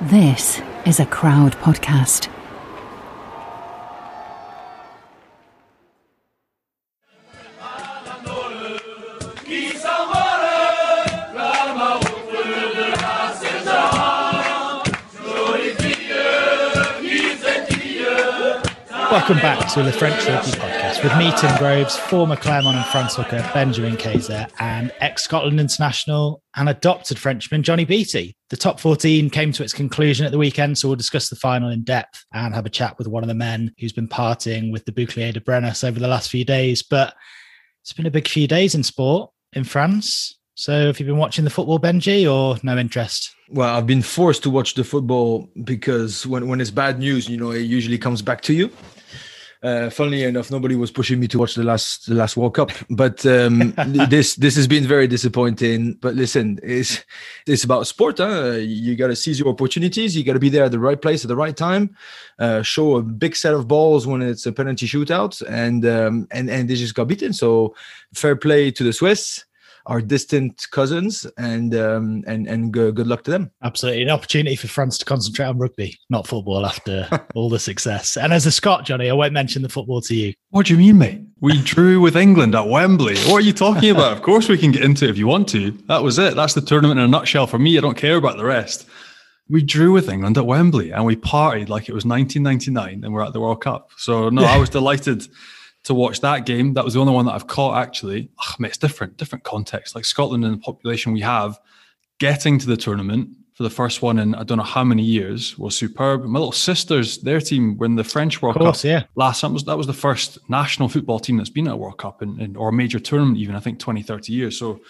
This is a crowd podcast. Welcome back to the French Rugby Podcast with me, Tim Groves, former Clermont and France hooker Benjamin Kayser, and ex Scotland international and adopted Frenchman Johnny Beattie. The top 14 came to its conclusion at the weekend, so we'll discuss the final in depth and have a chat with one of the men who's been partying with the Bouclier de Brennus over the last few days. But it's been a big few days in sport in France. So have you been watching the football, Benji, or no interest? Well, I've been forced to watch the football because when, when it's bad news, you know, it usually comes back to you. Uh, funnily enough, nobody was pushing me to watch the last the last World Cup, but um, this this has been very disappointing. But listen, it's it's about sport. Huh? You got to seize your opportunities. You got to be there at the right place at the right time. Uh, show a big set of balls when it's a penalty shootout, and um, and and they just got beaten. So fair play to the Swiss our distant cousins, and um, and and good, good luck to them. Absolutely, an opportunity for France to concentrate on rugby, not football, after all the success. And as a Scot, Johnny, I won't mention the football to you. What do you mean, mate? We drew with England at Wembley. What are you talking about? of course, we can get into it if you want to. That was it. That's the tournament in a nutshell for me. I don't care about the rest. We drew with England at Wembley and we partied like it was 1999 and we're at the World Cup. So no, I was delighted to watch that game. That was the only one that I've caught actually. Ugh, mate, it's different, different context. Like Scotland and the population we have, getting to the tournament for the first one in I don't know how many years was superb. My little sisters, their team when the French World course, Cup yeah. last summer was that was the first national football team that's been at a World Cup in, in, or a major tournament even I think 20, 30 years. So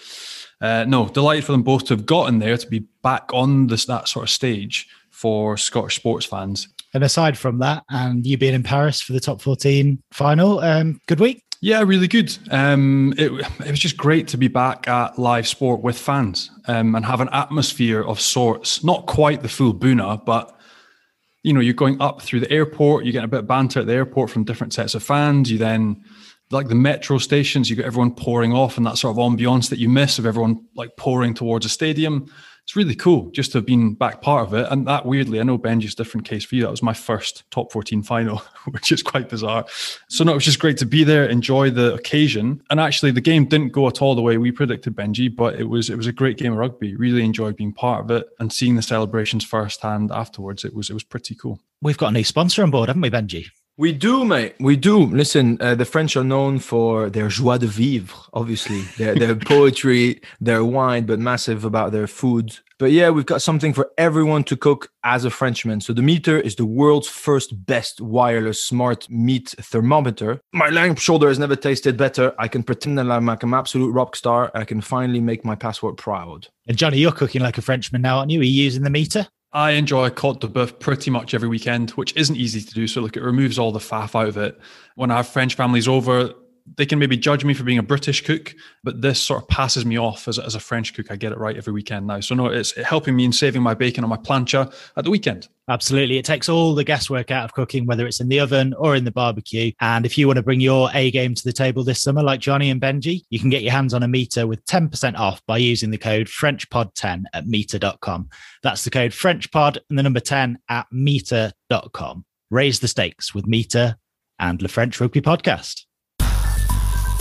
uh, no, delighted for them both to have gotten there to be back on this that sort of stage for Scottish sports fans. And aside from that, and you being in Paris for the top 14 final, um, good week. Yeah, really good. Um, it, it was just great to be back at live sport with fans um, and have an atmosphere of sorts. Not quite the full Buna, but you know, you're going up through the airport, you get a bit of banter at the airport from different sets of fans. You then, like the metro stations, you get everyone pouring off and that sort of ambiance that you miss of everyone like pouring towards a stadium it's really cool just to have been back part of it. And that weirdly, I know Benji's different case for you. That was my first top 14 final, which is quite bizarre. So no, it was just great to be there, enjoy the occasion. And actually the game didn't go at all the way we predicted, Benji, but it was it was a great game of rugby. Really enjoyed being part of it and seeing the celebrations firsthand afterwards. It was it was pretty cool. We've got a new sponsor on board, haven't we, Benji? We do, mate. We do. Listen, uh, the French are known for their joie de vivre, obviously, their, their poetry, their wine, but massive about their food. But yeah, we've got something for everyone to cook as a Frenchman. So the Meater is the world's first best wireless smart meat thermometer. My lamb shoulder has never tasted better. I can pretend that I'm like an absolute rock star. I can finally make my password proud. And Johnny, you're cooking like a Frenchman now, aren't you? Are you using the Meater? I enjoy Cote de Boeuf pretty much every weekend, which isn't easy to do. So, look, it removes all the faff out of it. When I have French families over, they can maybe judge me for being a British cook, but this sort of passes me off as, as a French cook. I get it right every weekend now. So no, it's helping me in saving my bacon on my plancha at the weekend. Absolutely. It takes all the guesswork out of cooking, whether it's in the oven or in the barbecue. And if you want to bring your A game to the table this summer, like Johnny and Benji, you can get your hands on a Meater with 10% off by using the code FrenchPod10 at Meater.com. That's the code FrenchPod and the number 10 at Meater.com. Raise the stakes with Meater and Le French Rugby Podcast.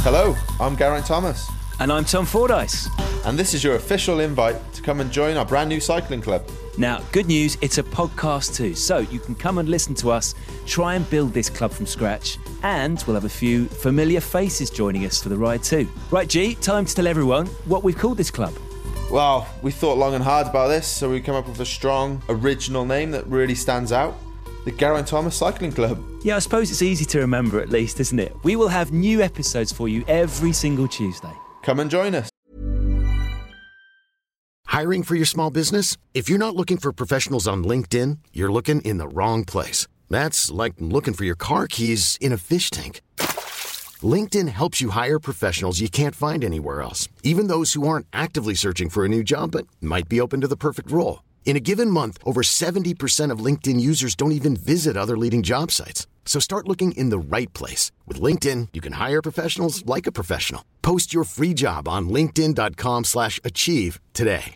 Hello, I'm Geraint Thomas. And I'm Tom Fordyce. And this is your official invite to come and join our brand new cycling club. Now, good news, it's a podcast too. So you can come and listen to us, try and build this club from scratch, and we'll have a few familiar faces joining us for the ride too. Right, G, time to tell everyone what we've called this club. Well, we thought long and hard about this, so we come up with a strong, original name that really stands out the Geraint Thomas Cycling Club. Yeah, I suppose it's easy to remember at least, isn't it? We will have new episodes for you every single Tuesday. Come and join us. Hiring for your small business? If you're not looking for professionals on LinkedIn, you're looking in the wrong place. That's like looking for your car keys in a fish tank. LinkedIn helps you hire professionals you can't find anywhere else, even those who aren't actively searching for a new job but might be open to the perfect role. In a given month, over 70% of LinkedIn users don't even visit other leading job sites. So start looking in the right place. With LinkedIn, you can hire professionals like a professional. Post your free job on linkedin.com slash achieve today.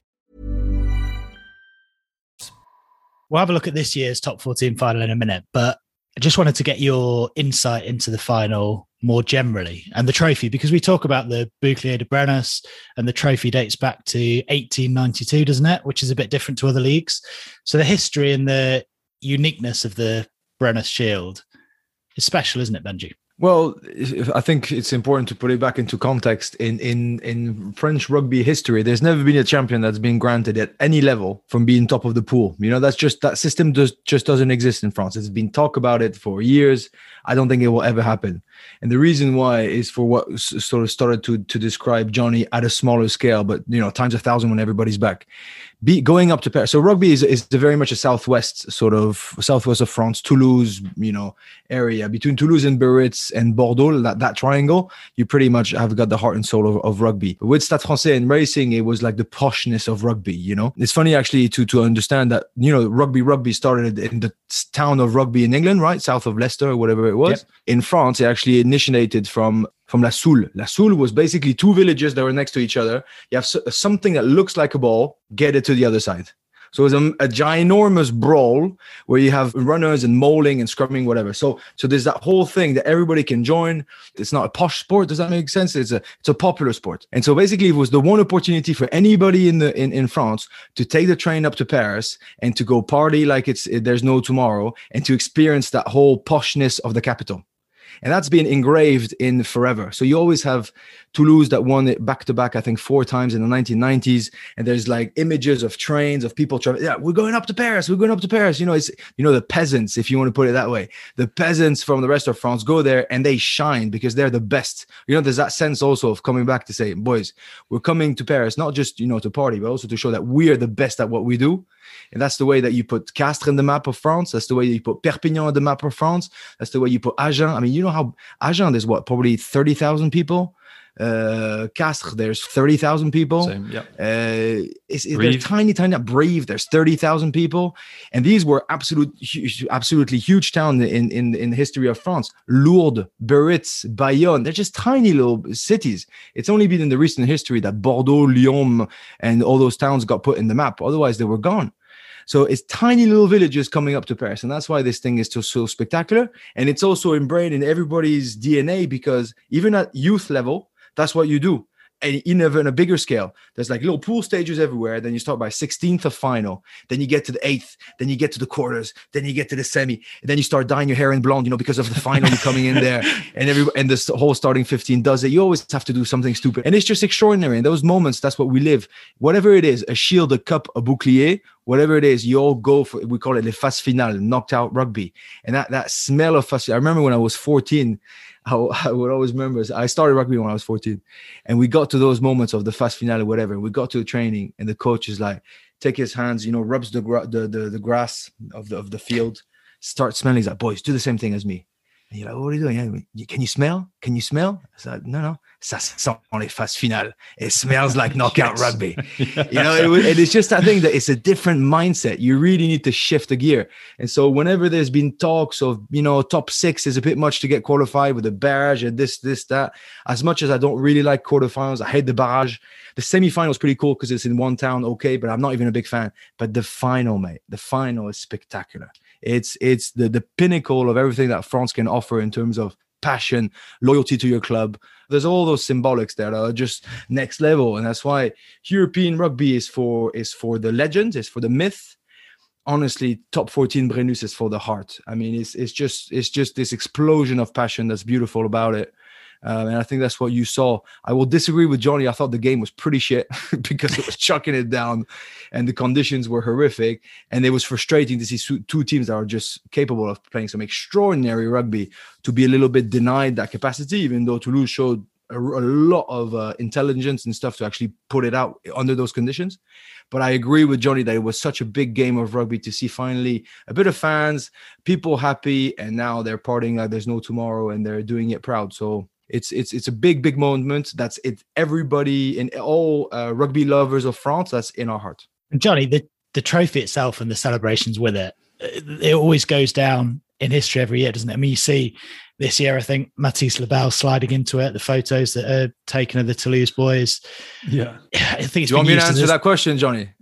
We'll have a look at this year's top 14 final in a minute, but I just wanted to get your insight into the final more generally and the trophy because we talk about the Bouclier de Brennus and the trophy dates back to 1892, doesn't it? Which is a bit different to other leagues. So the history and the uniqueness of the Brennus Shield is special, isn't it, Benji? Well, I think it's important to put it back into context. In in in French rugby history, there's never been a champion that's been granted at any level from being top of the pool. You know, that's just that system does just doesn't exist in France. It's been talk about it for years. I don't think it will ever happen. And the reason why is for what sort of started to to describe Johnny at a smaller scale, but you know, times a thousand when everybody's back be going up to Paris. So rugby is, is very much a southwest sort of southwest of France, Toulouse, you know, area between Toulouse and Biarritz and Bordeaux. That that triangle, you pretty much have got the heart and soul of, of rugby. With Stade Français and racing, it was like the poshness of rugby. You know, it's funny actually to to understand that you know rugby rugby started in the town of Rugby in England, right, south of Leicester or whatever it was. Yep. In France, it actually initiated from from La Soule. La Soule was basically two villages that were next to each other. You have something that looks like a ball, get it to the other side. So it's a, a ginormous brawl where you have runners and mauling and scrumming, whatever. So so there's that whole thing that everybody can join. It's not a posh sport. Does that make sense? It's a it's a popular sport. And so basically, it was the one opportunity for anybody in the in, in France to take the train up to Paris and to go party like it's there's no tomorrow and to experience that whole poshness of the capital and that's been engraved in forever. So you always have Toulouse that won it back to back, I think four times in the 1990s, and there's like images of trains of people traveling. Yeah, we're going up to Paris. We're going up to Paris. You know, it's you know the peasants, if you want to put it that way. The peasants from the rest of France go there and they shine because they're the best. You know, there's that sense also of coming back to say, boys, we're coming to Paris not just you know to party, but also to show that we're the best at what we do. And that's the way that you put Castres in the map of France. That's the way you put Perpignan in the map of France. That's the way you put Agen. I mean, you know how Agen is what, probably 30,000 people? Uh, Castres, there's 30,000 people. Same, yeah. Uh, it's, it's, there's tiny, tiny, Brive, there's 30,000 people. And these were absolute, absolutely huge towns in, in, in the history of France. Lourdes, Biarritz, Bayonne, they're just tiny little cities. It's only been in the recent history that Bordeaux, Lyon, and all those towns got put in the map. Otherwise, they were gone. So it's tiny little villages coming up to Paris. And that's why this thing is so, so spectacular. And it's also ingrained in everybody's DNA because even at youth level, that's what you do and even on a bigger scale. There's like little pool stages everywhere. Then you start by 16th of final. Then you get to the eighth. Then you get to the quarters. Then you get to the semi. And then you start dyeing your hair in blonde, you know, because of the final coming in there. And every and this whole starting 15 does it. You always have to do something stupid. And it's just extraordinary. And those moments, that's what we live. Whatever it is, a shield, a cup, a bouclier, whatever it is, you all go for we call it the phase finale, knocked out rugby. And that that smell of phase, I remember when I was 14 I, I would always remember I started rugby when I was 14 and we got to those moments of the phase finale, whatever. We got to a training and the coach is like, take his hands, you know, rubs the, the, the, the grass of the, of the field, start smelling. He's like, boys, do the same thing as me. And you're like, what are you doing? Yeah, can you smell? Can you smell? I said, no, no. Ça sent les phases finales. It smells like knockout yes. rugby. You know, it, it, it's just that thing that it's a different mindset. You really need to shift the gear. And so whenever there's been talks of, you know, top six is a bit much to get qualified with the barrage and this, this, that. As much as I don't really like quarterfinals, I hate the barrage. The semi-final is pretty cool because it's in one town, okay, but I'm not even a big fan. But the final, mate, the final is spectacular. It's it's the the pinnacle of everything that France can offer in terms of passion, loyalty to your club. There's all those symbolics that are just next level, and that's why European rugby is for is for the legend, is for the myth. Honestly, top 14 Brennus is for the heart. I mean, it's it's just it's just this explosion of passion that's beautiful about it. Um, and I think that's what you saw. I will disagree with Johnny. I thought the game was pretty shit because it was chucking it down and the conditions were horrific. And it was frustrating to see two teams that are just capable of playing some extraordinary rugby to be a little bit denied that capacity, even though Toulouse showed a, a lot of uh, intelligence and stuff to actually put it out under those conditions. But I agree with Johnny that it was such a big game of rugby to see finally a bit of fans, people happy, and now they're partying like there's no tomorrow and they're doing it proud. So it's it's it's a big big moment. That's it. Everybody and all uh, rugby lovers of France. That's in our heart. And Johnny, the the trophy itself and the celebrations with it, it always goes down in history every year, doesn't it? I mean, you see this year, I think Mathys Lebel sliding into it, the photos that are taken of the Toulouse boys. Yeah. I think it's Do you want me to answer this- that question, Johnny?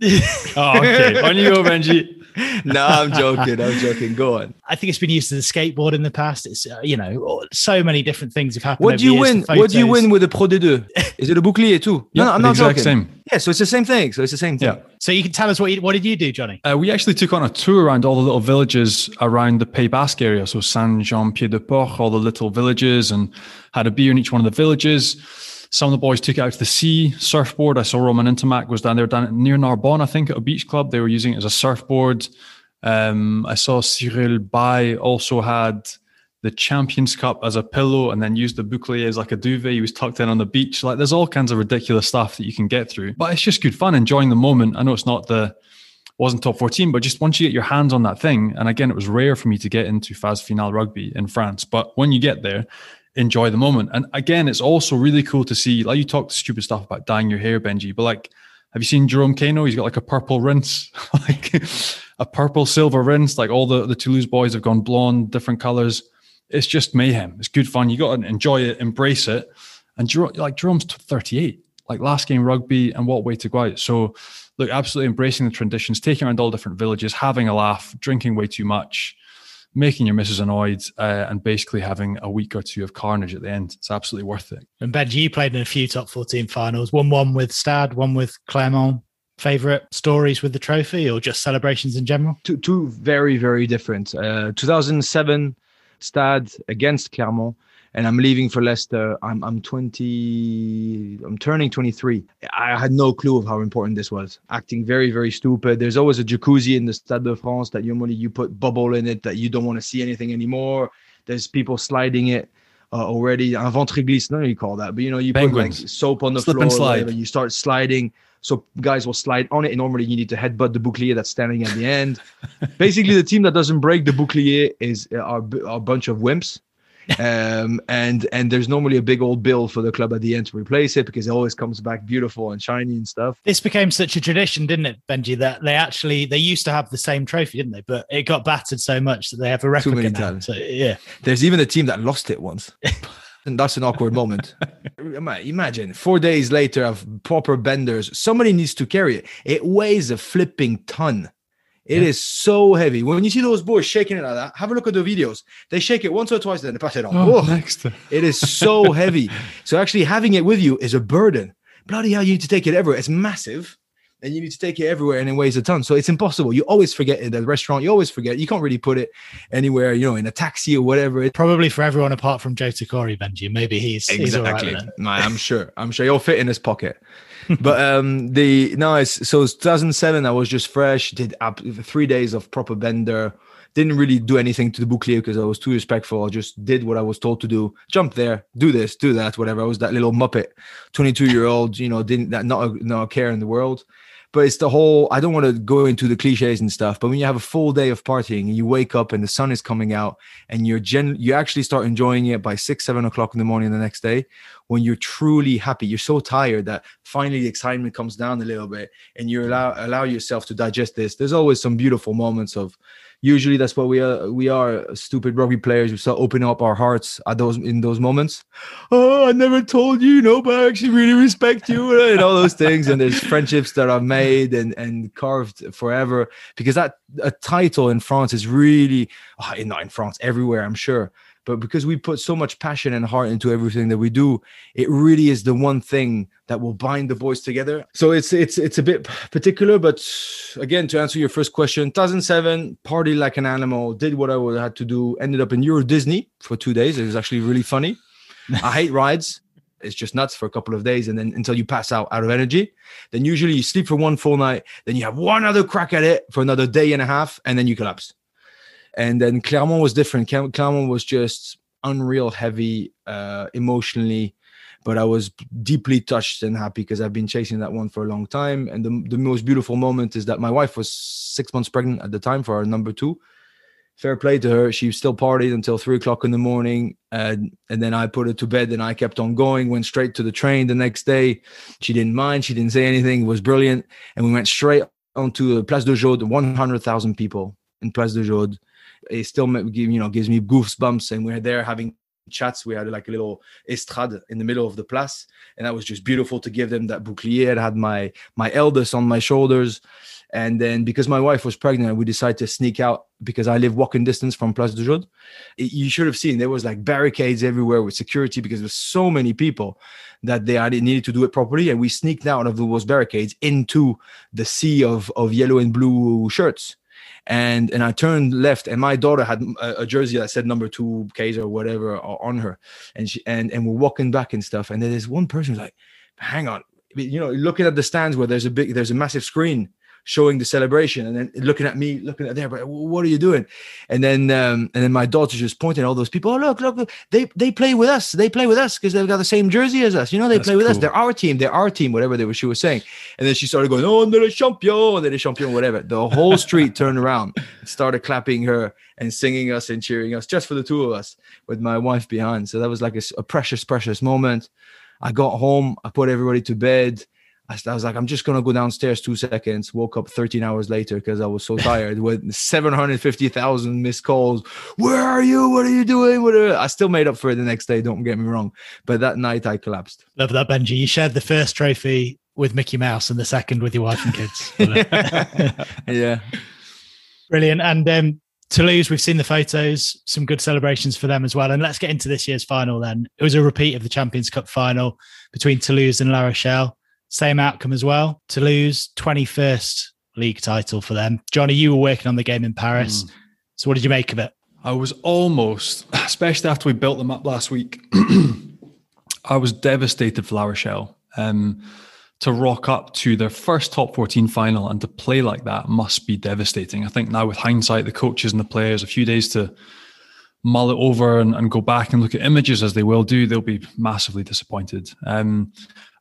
Oh, okay. On you go, Benji. no, I'm joking. I'm joking. Go on. I think it's been used to the skateboard in the past. It's uh, you know so many different things have happened. What do you years, win? the What do you win with the Pro D2? Is it a bouclier too? Yeah, no, no, I'm not exact joking. same. Yeah, so it's the same thing. So it's the same thing. Yeah. So you can tell us what you, what did you do, Johnny? Uh, we actually took on a tour around all the little villages around the Pays Basque area. So Saint Jean Pied de Port, all the little villages, and had a beer in each one of the villages. Some of the boys took it out to the sea, surfboard. I saw Romain Ntamack was down there, down near Narbonne, I think, at a beach club. They were using it as a surfboard. Um, I saw Cyril Baille also had the Champions Cup as a pillow and then used the bouclier as like a duvet. He was tucked in on the beach. Like there's all kinds of ridiculous stuff that you can get through. But it's just good fun, enjoying the moment. I know it's not the wasn't top 14, but just once you get your hands on that thing, and again, it was rare for me to get into phase finale rugby in France, but when you get there, enjoy the moment. And again, it's also really cool to see, like you talked stupid stuff about dyeing your hair, Benji, but like, have you seen Jerome Kaino? He's got like a purple rinse, like a purple silver rinse. Like all the, the Toulouse boys have gone blonde, different colors. It's just mayhem. It's good fun. You got to enjoy it, embrace it. And Jerome, like Jerome's 38, like last game rugby, and what way to go out. So, look, absolutely embracing the traditions, taking around all different villages, having a laugh, drinking way too much, making your missus annoyed, uh, and basically having a week or two of carnage at the end. It's absolutely worth it. And Benji, you played in a few top 14 finals, one one with Stade, one with Clermont. Favorite stories with the trophy or just celebrations in general? Two, two very, very different. Uh, 2007, Stade against Clermont, and I'm leaving for Leicester. I'm I'm 20. I'm turning 23. I had no clue of how important this was. Acting very, very stupid. There's always a jacuzzi in the Stade de France that normally you put bubble in it that you don't want to see anything anymore. There's people sliding it. Uh, already un ventre glisse, no, you call that, but you know, you Penguins. put like soap on the Slip floor, whatever, you start sliding. So guys will slide on it. And normally you need to headbutt the bouclier that's standing at the end. Basically, the team that doesn't break the bouclier is uh, are, are a bunch of wimps. Um, and and there's normally a big old bill for the club at the end to replace it because it always comes back beautiful and shiny and stuff. This became such a tradition, didn't it, Benji? That they actually they used to have the same trophy, didn't they? But it got battered so much that they have a Too replica many now. times. So yeah, There's even a team that lost it once. And that's an awkward moment. Imagine four days later of proper benders. Somebody needs to carry it. It weighs a flipping ton. It is so heavy. When you see those boys shaking it like that, have a look at the videos. They shake it once or twice, and then they pass it on. Oh, next. It is so heavy. So actually having it with you is a burden. Bloody hell, you need to take it everywhere. It's massive. And you need to take it everywhere and it weighs a ton. So it's impossible. You always forget it at the restaurant. You always forget. You can't really put it anywhere, you know, in a taxi or whatever. Probably for everyone apart from Joe Tekori, Benji. Maybe he's he's all right I'm sure. I'm sure you'll fit in his pocket. But um the no, so it's 2007. I was just fresh. Did up three days of proper bender. Didn't really do anything to the bouclier because I was too respectful. I just did what I was told to do. Jump there, do this, do that, whatever. I was that little muppet, 22 year old. You know, didn't that not not a care in the world. But it's the whole. I don't want to go into the cliches and stuff. But when you have a full day of partying and you wake up and the sun is coming out and you're gen, you actually start enjoying it by six, seven o'clock in the morning the next day when you're truly happy. You're so tired that finally the excitement comes down a little bit and you allow allow yourself to digest this. There's always some beautiful moments of usually that's what we are we are stupid rugby players. We start opening up our hearts at those in those moments. Oh, I never told you, no, but I actually really respect you and all those things. And there's friendships that are made and and carved forever because that a title in France is really oh, not in France everywhere, I'm sure but because we put so much passion and heart into everything that we do it really is the one thing that will bind the boys together. So it's it's it's a bit particular but again to answer your first question 2007 party like an animal did what i would had to do ended up in euro disney for two days. It was actually really funny. I hate rides. It's just nuts for a couple of days and then until you pass out out of energy. Then usually you sleep for one full night then you have one other crack at it for another day and a half and then you collapse and then Clermont was different. Clermont was just unreal heavy uh, emotionally. but I was deeply touched and happy because I've been chasing that one for a long time. And the, the most beautiful moment is that my wife was six months pregnant at the time for our number two. Fair play to her. She still partied until three o'clock in the morning. And, and then I put her to bed and I kept on going, went straight to the train the next day. She didn't mind. She didn't say anything. It was brilliant. And we went straight onto Place de Jaude, 100,000 people in Place de Jaude. It still, you know, gives me goosebumps. And we're there having chats. We had like a little estrade in the middle of the place, and that was just beautiful to give them that bouclier. Had my my eldest on my shoulders, and then because my wife was pregnant, we decided to sneak out because I live walking distance from Place de Jaude. You should have seen there was like barricades everywhere with security because there's so many people that they needed to do it properly, and we sneaked out of those barricades into the sea of of yellow and blue shirts and and I turned left, and my daughter had a, a jersey that said number two Kayser or whatever uh, on her, and she and and we're walking back and stuff, and then there's one person who's like, "Hang on," you know, looking at the stands where there's a big, there's a massive screen showing the celebration and then looking at me, looking at there, but what are you doing? And then um, and then my daughter just pointing all those people. Oh look, look, they they play with us. They play with us because they've got the same jersey as us. You know, they That's play with cool. us. They're our team. They're our team. Whatever they were, she was saying. And then she started going, oh, they're the champion, they're the champion, whatever. The whole street turned around, started clapping her and singing us and cheering us just for the two of us with my wife behind. So that was like a, a precious, precious moment. I got home. I put everybody to bed I, I was like, I'm just gonna go downstairs two seconds. Woke up 13 hours later because I was so tired with 750,000 missed calls. Where are you? What are you doing? What are... I still made up for it the next day. Don't get me wrong, but that night I collapsed. Love that, Benji. You shared the first trophy with Mickey Mouse and the second with your wife and kids. yeah, brilliant. And um, Toulouse, we've seen the photos, some good celebrations for them as well. And let's get into this year's final then. It was a repeat of the Champions Cup final between Toulouse and La Rochelle. Same outcome as well. Toulouse, 21st league title for them. Johnny, you were working on the game in Paris. Mm. So what did you make of it? I was almost, especially after we built them up last week, I was devastated for La Rochelle. Um, to rock up to their first top 14 final and to play like that must be devastating. I think now with hindsight, the coaches and the players, a few days to mull it over and, and go back and look at images as they will do, they'll be massively disappointed. Um,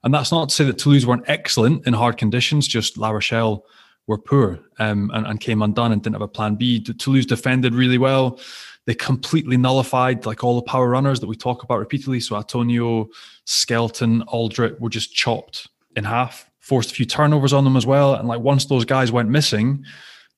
and that's not to say that Toulouse weren't excellent in hard conditions, just La Rochelle were poor um, and, and, came undone and didn't have a plan B. Toulouse defended really well. They completely nullified like all the power runners that we talk about repeatedly. So Antonio, Skelton, Alldritt were just chopped in half, forced a few turnovers on them as well. And like once those guys went missing,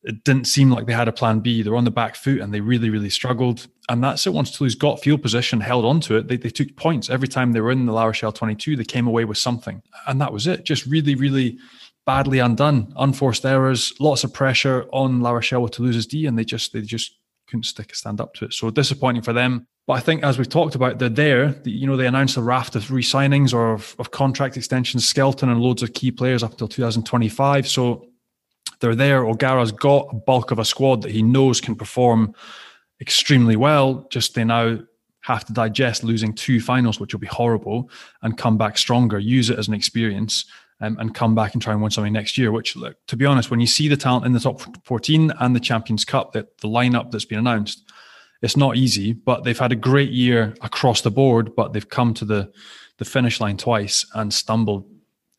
it didn't seem like they had a plan B. They're on the back foot and they really, really struggled. And that's it. Once Toulouse got field position, held on to it, they, they took points. Every time they were in the La Rochelle 22, they came away with something. And that was it. Just really, really badly undone. Unforced errors, lots of pressure on La Rochelle with Toulouse's D, and they just they just couldn't stick a stand up to it. So disappointing for them. But I think as we've talked about, they're there. You know, they announced a raft of re-signings or of, of contract extensions, Skelton and loads of key players up until 2025. So they're there. O'Gara's got a bulk of a squad that he knows can perform extremely well. Just they now have to digest losing two finals, which will be horrible, and come back stronger, use it as an experience, um, and come back and try and win something next year. Which, look, to be honest, when you see the talent in the top 14 and the Champions Cup, that the lineup that's been announced, it's not easy, but they've had a great year across the board, but they've come to the the finish line twice and stumbled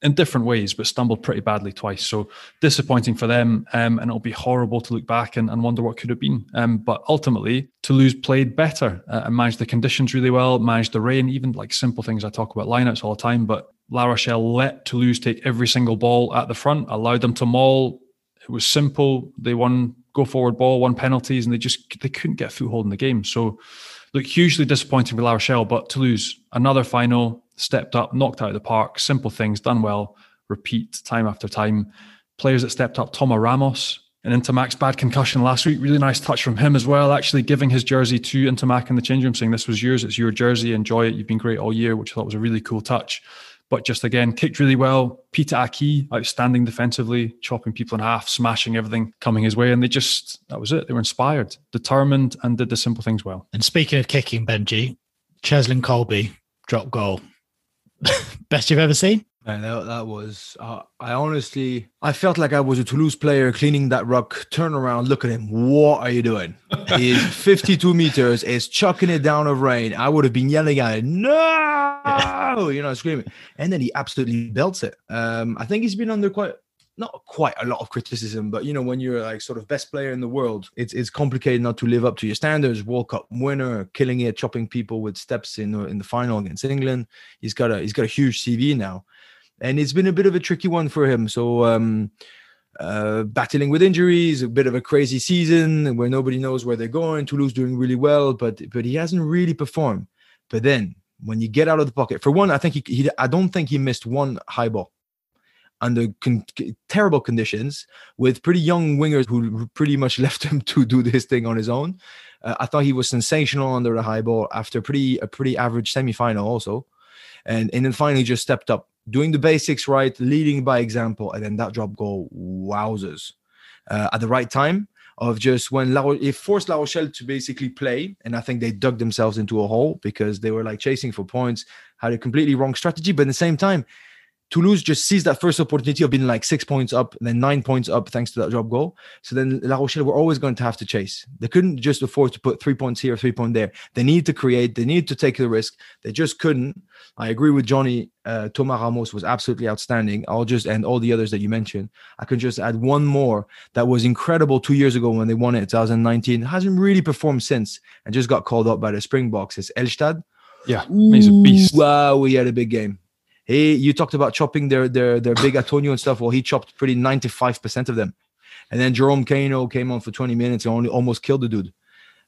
in different ways, but stumbled pretty badly twice. So disappointing for them. Um, and it'll be horrible to look back and, and wonder what could have been. Um, but ultimately, Toulouse played better uh, and managed the conditions really well, managed the rain, even like simple things I talk about lineups all the time. But La Rochelle let Toulouse take every single ball at the front, allowed them to maul. It was simple. They won go forward ball, won penalties, and they just they couldn't get a foothold in the game. So look, hugely disappointing for La Rochelle, but to lose another final, stepped up, knocked out of the park, simple things, done well, repeat time after time. Players that stepped up, Thomas Ramos, and Ntamack's bad concussion last week. Really nice touch from him as well, actually giving his jersey to Ntamack in the change room, saying, This was yours, it's your jersey, enjoy it. You've been great all year, which I thought was a really cool touch. But just again, kicked really well. Pita Ahki, outstanding defensively, chopping people in half, smashing everything coming his way. And they just, that was it. They were inspired, determined, and did the simple things well. And speaking of kicking, Benji, Cheslin Kolbe, drop goal. Best you've ever seen? Man, that, that was. Uh, I honestly, I felt like I was a Toulouse player cleaning that rock. Turn around, look at him. What are you doing? He's 52 meters. Is chucking it down of rain. I would have been yelling at him, no, you know, screaming. And then he absolutely belts it. Um, I think he's been under quite not quite a lot of criticism, but you know, when you're like sort of best player in the world, it's it's complicated not to live up to your standards. World Cup winner, killing it, chopping people with steps in in the final against England. He's got a he's got a huge CV now, and it's been a bit of a tricky one for him. So um, uh, battling with injuries, a bit of a crazy season where nobody knows where they're going. Toulouse doing really well, but but he hasn't really performed. But then when you get out of the pocket, for one, I think he, he I don't think he missed one high ball under con- terrible conditions with pretty young wingers who pretty much left him to do this thing on his own. Uh, I thought he was sensational under the high ball after pretty a pretty average semi-final also, and and then finally just stepped up, doing the basics right, leading by example, and then that drop goal, wowzers, uh, at the right time of just when La it forced La Rochelle to basically play, and I think they dug themselves into a hole because they were like chasing for points, had a completely wrong strategy, but at the same time Toulouse just sees that first opportunity of being like six points up, and then nine points up thanks to that drop goal. So then La Rochelle were always going to have to chase. They couldn't just afford to put three points here, three points there. They need to create. They need to take the risk. They just couldn't. I agree with Johnny. Uh, Thomas Ramos was absolutely outstanding. I'll just and all the others that you mentioned. I can just add one more that was incredible two years ago when they won it, 2019. Hasn't really performed since, and just got called up by the Springboks. It's Elstadt. Yeah, he's a beast. Wow, we had a big game. He, you talked about chopping their their their big Antonio and stuff. Well, he chopped pretty ninety five percent of them, and then Jerome Kaino came on for twenty minutes and only almost killed the dude.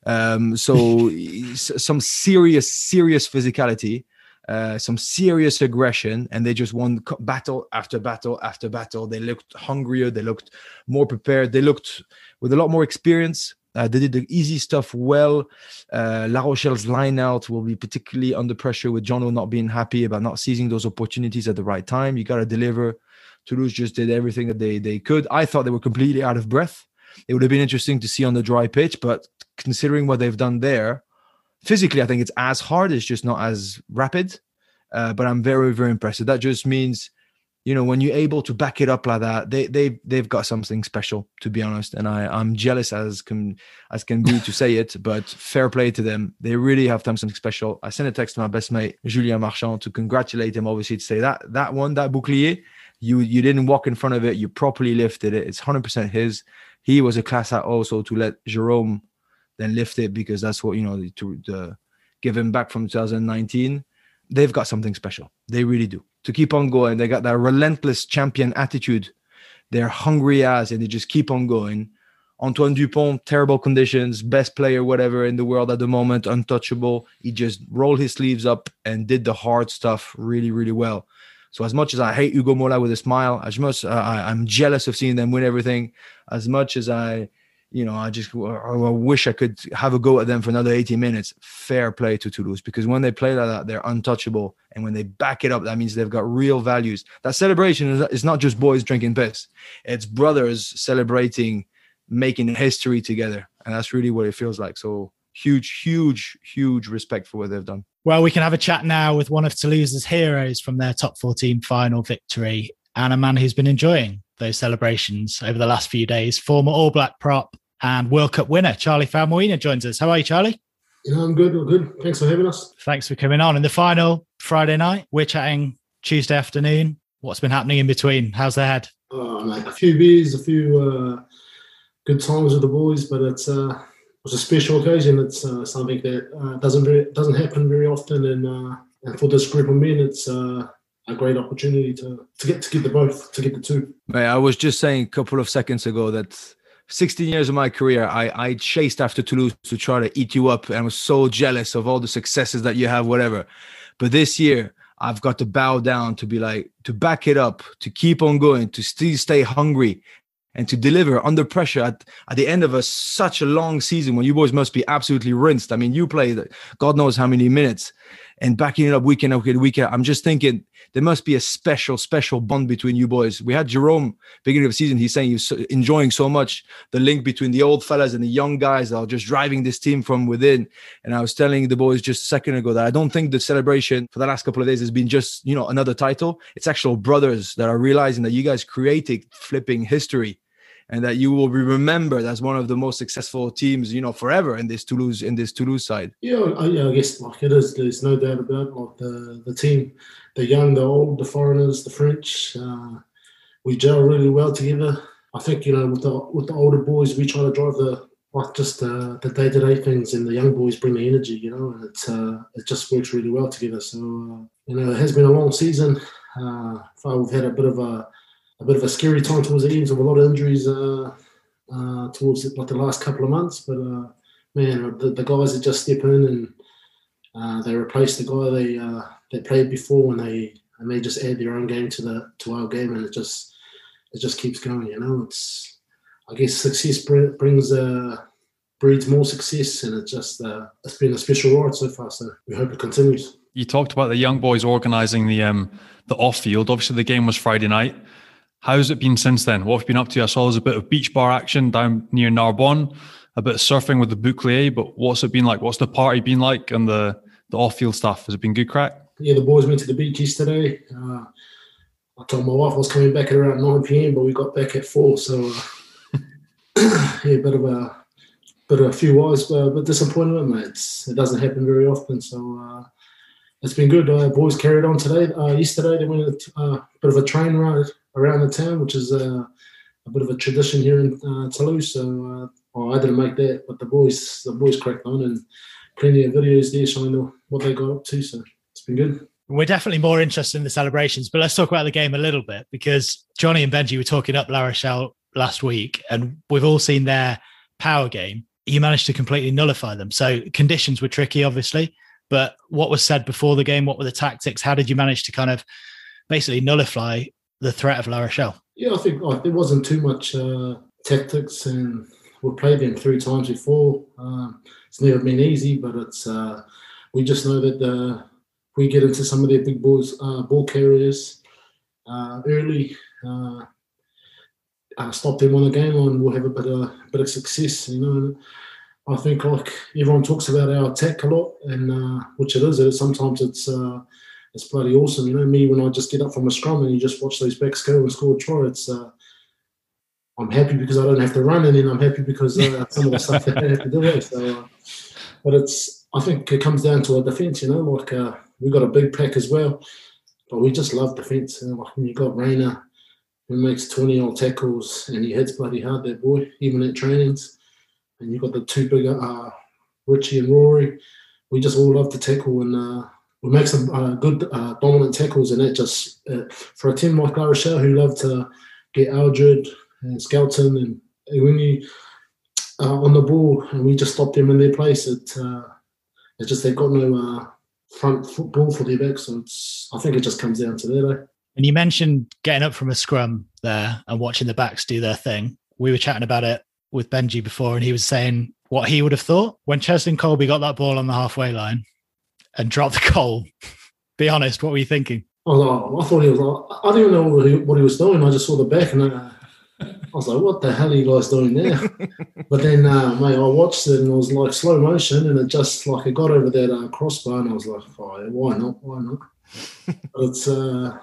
Um, so some serious serious physicality, uh, some serious aggression, and they just won battle after battle after battle. They looked hungrier, they looked more prepared, they looked with a lot more experience. Uh, they did the easy stuff well. Uh, La Rochelle's lineout will be particularly under pressure with Jono not being happy about not seizing those opportunities at the right time. You got to deliver. Toulouse just did everything that they they could. I thought they were completely out of breath. It would have been interesting to see on the dry pitch, but considering what they've done there, physically, I think it's as hard. It's just not as rapid. Uh, but I'm very very impressed. That just means you know when you're able to back it up like that they they they've got something special to be honest. And i i'm jealous as can as can be to say it but fair play to them. They really have done something special. I sent a text to my best mate julien marchand to congratulate him obviously to say that that one that bouclier you you didn't walk in front of it you properly lifted it. It's 100% his. He was a class act also to let jerome then lift it because that's what you know to, to give him back from 2019 they've got something special they really do to keep on going. They got that relentless champion attitude. They're hungry as, and they just keep on going. Antoine Dupont, terrible conditions, best player, whatever in the world at the moment, untouchable. He just rolled his sleeves up and did the hard stuff really, really well. So as much as I hate Ugo Mola with a smile, as much uh, I, I'm jealous of seeing them win everything, as much as I you know, I just I wish I could have a go at them for another 80 minutes. Fair play to Toulouse because when they play like that, they're untouchable. And when they back it up, that means they've got real values. That celebration is not just boys drinking piss, it's brothers celebrating, making history together. And that's really what it feels like. So huge, huge, huge respect for what they've done. Well, we can have a chat now with one of Toulouse's heroes from their top 14 final victory and a man who's been enjoying those celebrations over the last few days. Former All Black prop and World Cup winner Charlie Faumuina joins us. How are you, Charlie? Yeah, I'm good. I'm good. Thanks for having us. Thanks for coming on. In the final Friday night, we're chatting Tuesday afternoon. What's been happening in between? How's the head? Uh, like a few beers, a few uh, good times with the boys, but it's uh, it was a special occasion. It's uh, something that uh, doesn't very, doesn't happen very often, and, uh, and for this group of men, it's uh, a great opportunity to to get to get the both to get the two. Mate, I was just saying a couple of seconds ago that 16 years of my career, I, I chased after Toulouse to try to eat you up and was so jealous of all the successes that you have, whatever. But this year, I've got to bow down to be like, to back it up, to keep on going, to still stay hungry and to deliver under pressure at, at the end of a such a long season when you boys must be absolutely rinsed. I mean, you play God knows how many minutes and backing it up week in week out. I'm just thinking there must be a special, special bond between you boys. We had Jerome beginning of the season. He's saying he's enjoying so much the link between the old fellas and the young guys that are just driving this team from within. And I was telling the boys just a second ago that I don't think the celebration for the last couple of days has been just you know another title. It's actual brothers that are realizing that you guys created flipping history and that you will be remembered as one of the most successful teams, you know, forever in this Toulouse in this Toulouse side. Yeah, I, yeah, I guess like it is. There's no doubt about it. like the the team, the young, the old, the foreigners, the French. Uh, we gel really well together. I think you know with the with the older boys, we try to drive the like just uh, the day to day things, and the young boys bring the energy, you know, and it's uh, it just works really well together. So uh, you know, it has been a long season. Uh, we've had a bit of a a bit of a scary time towards the end with a lot of injuries uh, uh, towards like the last couple of months. But uh, man, the, the, guys that just step in and uh, they replace the guy they uh, they played before, and they and they just add their own game to the to our game, and it just it just keeps going. You know, it's I guess success brings uh, breeds more success, and it's just it's been a special ride so far. So we hope it continues. You talked about the young boys organising the um, the off field. Obviously, the game was Friday night. How's it been since then? What have you been up to? I saw there's a bit of beach bar action down near Narbonne, a bit of surfing with the Bouclier, but what's it been like? What's the party been like and the, the off field stuff? Has it been good crack? Yeah, the boys went to the beach yesterday. Uh, I told my wife I was coming back at around 9 p.m., but we got back at 4. So, uh, yeah, a bit of a of a few hours, uh, but disappointment, mate. It doesn't happen very often. So, uh, it's been good. Uh, boys carried on today. Uh, yesterday, they went a uh, bit of a train ride around the town, which is uh, a bit of a tradition here in uh, Toulouse. So uh, I didn't make that, but the boys the boys cracked on and plenty of videos there showing what they got up to. So it's been good. We're definitely more interested in the celebrations, but let's talk about the game a little bit because Johnny and Benji were talking up La Rochelle last week, and we've all seen their power game. You managed to completely nullify them. So conditions were tricky, obviously. But what was said before the game? What were the tactics? How did you manage to kind of basically nullify the threat of La Rochelle? Yeah, I think like, there wasn't too much uh, tactics, and we've played them three times before. Um, it's never been easy, but it's uh, we just know that uh, we get into some of their big balls, uh, ball carriers uh, early. Uh, stop them on the game and we'll have a bit of bit of success, you know. I think like everyone talks about our attack a lot, and which it is. Sometimes it's it's bloody awesome. You know, me when I just get up from a scrum and you just watch those backs go and score a try, it's uh, I'm happy because I don't have to run, and then I'm happy because uh, some of the stuff that I have to do it. So, uh, but it's I think it comes down to a defence. You know, like uh, we got a big pack as well, but we just love defence. You know, like when you got Rayner who makes 20 old tackles and he hits bloody hard, that boy, even at trainings, and you got the two bigger uh, Richie and Rory. We just all love to tackle and we make some uh, good uh, dominant tackles, and it just uh, for a team like La Rochelle who love to get Alldritt and Skelton and Uini uh, on the ball, and we just stop them in their place. It uh, it's just they've got no front football for their back, so I think it just comes down to that. Eh? And you mentioned getting up from a scrum there and watching the backs do their thing. We were chatting about it with Benji before, and he was saying what he would have thought when Cheslin Kolbe got that ball on the halfway line and drop the goal. Be honest, what were you thinking? Oh, I thought he was like, I didn't know what he, what he was doing. I just saw the back and I, I was like, what the hell are you guys doing there? but then, uh, mate, I watched it and it was like slow motion and it just like it got over that uh, crossbar and I was like, oh, why not? Why not? but it's, uh,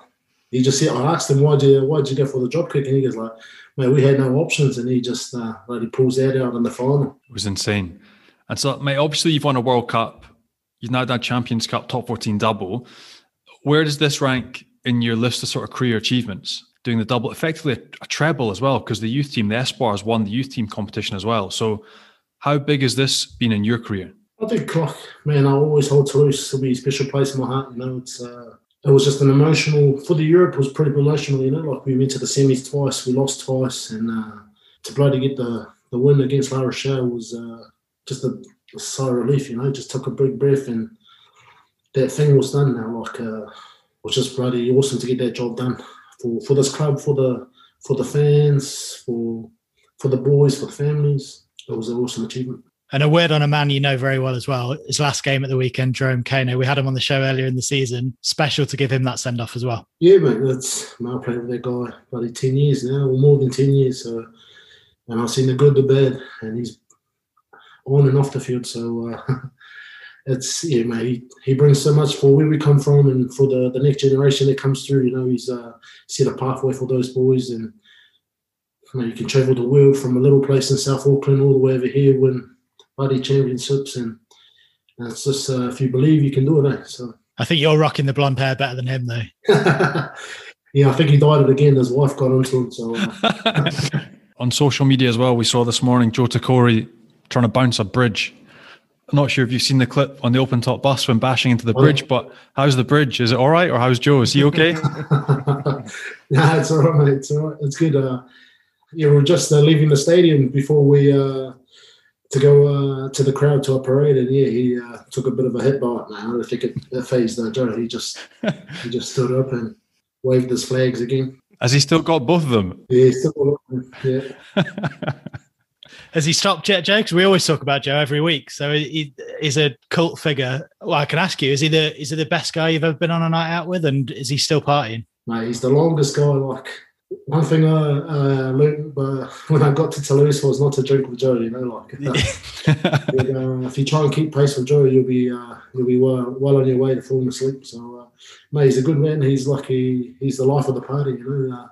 he just said, I asked him, why'd you, why'd you go for the drop kick? And he goes like, mate, we had no options. And he just, uh, like, he pulls that out in the final. It was insane. And so, mate, obviously you've won a World Cup You've now done Champions Cup top 14 double. Where does this rank in your list of sort of career achievements? Doing the double, effectively a, a treble as well, because the youth team, the Espoirs, won the youth team competition as well. So, how big has this been in your career? I think, man, I always hold to be a special place in my heart. You know, it's uh, it was just an emotional for the Europe was pretty emotional. You know, like we went to the semis twice, we lost twice, and uh, to bloody get the the win against La Rochelle was uh, just a sigh of relief, you know, just took a big breath and that thing was done now. Like, uh, it was just bloody awesome to get that job done for, for this club, for the for the fans, for for the boys, for the families. It was an awesome achievement. And a word on a man you know very well as well. His last game at the weekend, Jerome Kaino. We had him on the show earlier in the season. Special to give him that send off as well. Yeah, mate. That's my played with that guy probably ten years now, or more than ten years. So, and I've seen the good, the bad, and he's on and off the field. So uh, it's yeah, mate. He, he brings so much for where we come from and for the, the next generation that comes through. You know, he's uh, set a pathway for those boys, and you, know, you can travel the world from a little place in South Auckland all the way over here, win buddy championships, and, and it's just uh, if you believe you can do it. Eh? So I think you're rocking the blonde hair better than him, though. yeah, I think he dyed it again. His wife got onto him. So uh, on social media as well, we saw this morning Joe Tekori trying to bounce a bridge. I'm not sure if you've seen the clip on the open top bus when bashing into the oh, bridge, but how's the bridge? Is it all right, or how's Joe? Is he okay? nah, it's all right, mate. It's all right. It's good. Uh, yeah, we are just uh, leaving the stadium before we uh, to go uh, to the crowd to a parade, and yeah, he uh, took a bit of a hit by it. Man, I don't think it, it phased uh, Joe. He just he just stood up and waved his flags again. Has he still got both of them? Yeah, still got them. Yeah. Has he stopped yet, Joe? Because we always talk about Joe every week. So he, he's a cult figure. Well, I can ask you: Is he the is he the best guy you've ever been on a night out with, and is he still partying? Mate, he's the longest guy. Like one thing I uh, learned uh, when I got to Toulouse was not to drink with Joe. You know, like uh, if you try and keep pace with Joe, you'll be uh, you'll be well, well on your way to falling asleep. So, uh, mate, he's a good man. He's lucky. He's the life of the party. You know, uh,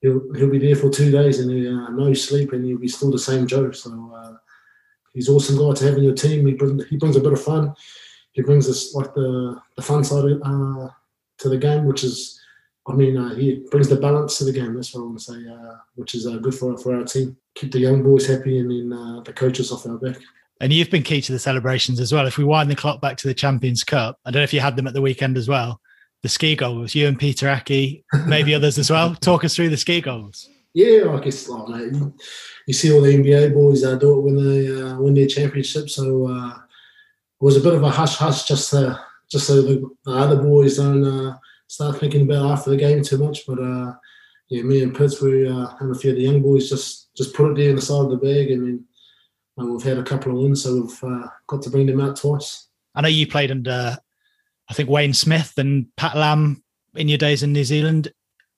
he'll he'll be there for two days and he, no sleep, and he'll be still the same Joe. So, he's awesome guy to have in your team. He brings he brings a bit of fun. He brings us like the the fun side to the game, which is I mean, uh, he brings the balance to the game. That's what I want to say, uh, which is uh, good for for our team. Keep the young boys happy and then uh, the coaches off our back. And you've been key to the celebrations as well. If we wind the clock back to the Champions Cup, I don't know if you had them at the weekend as well. The ski goals, you and Pita Ahki, maybe others as well. Talk us through the ski goals. Yeah, I guess like, mate, you, you see all the NBA boys uh, do it when they uh, win their championship. So uh, it was a bit of a hush hush just to, just so the, the other boys don't uh, start thinking about after the game too much. But uh, yeah, me and Pitts, we uh, and a few of the young boys just just put it there in the side of the bag, and then uh, we've had a couple of wins, so we've uh, got to bring them out twice. I know you played under, I think Wayne Smith and Pat Lam in your days in New Zealand.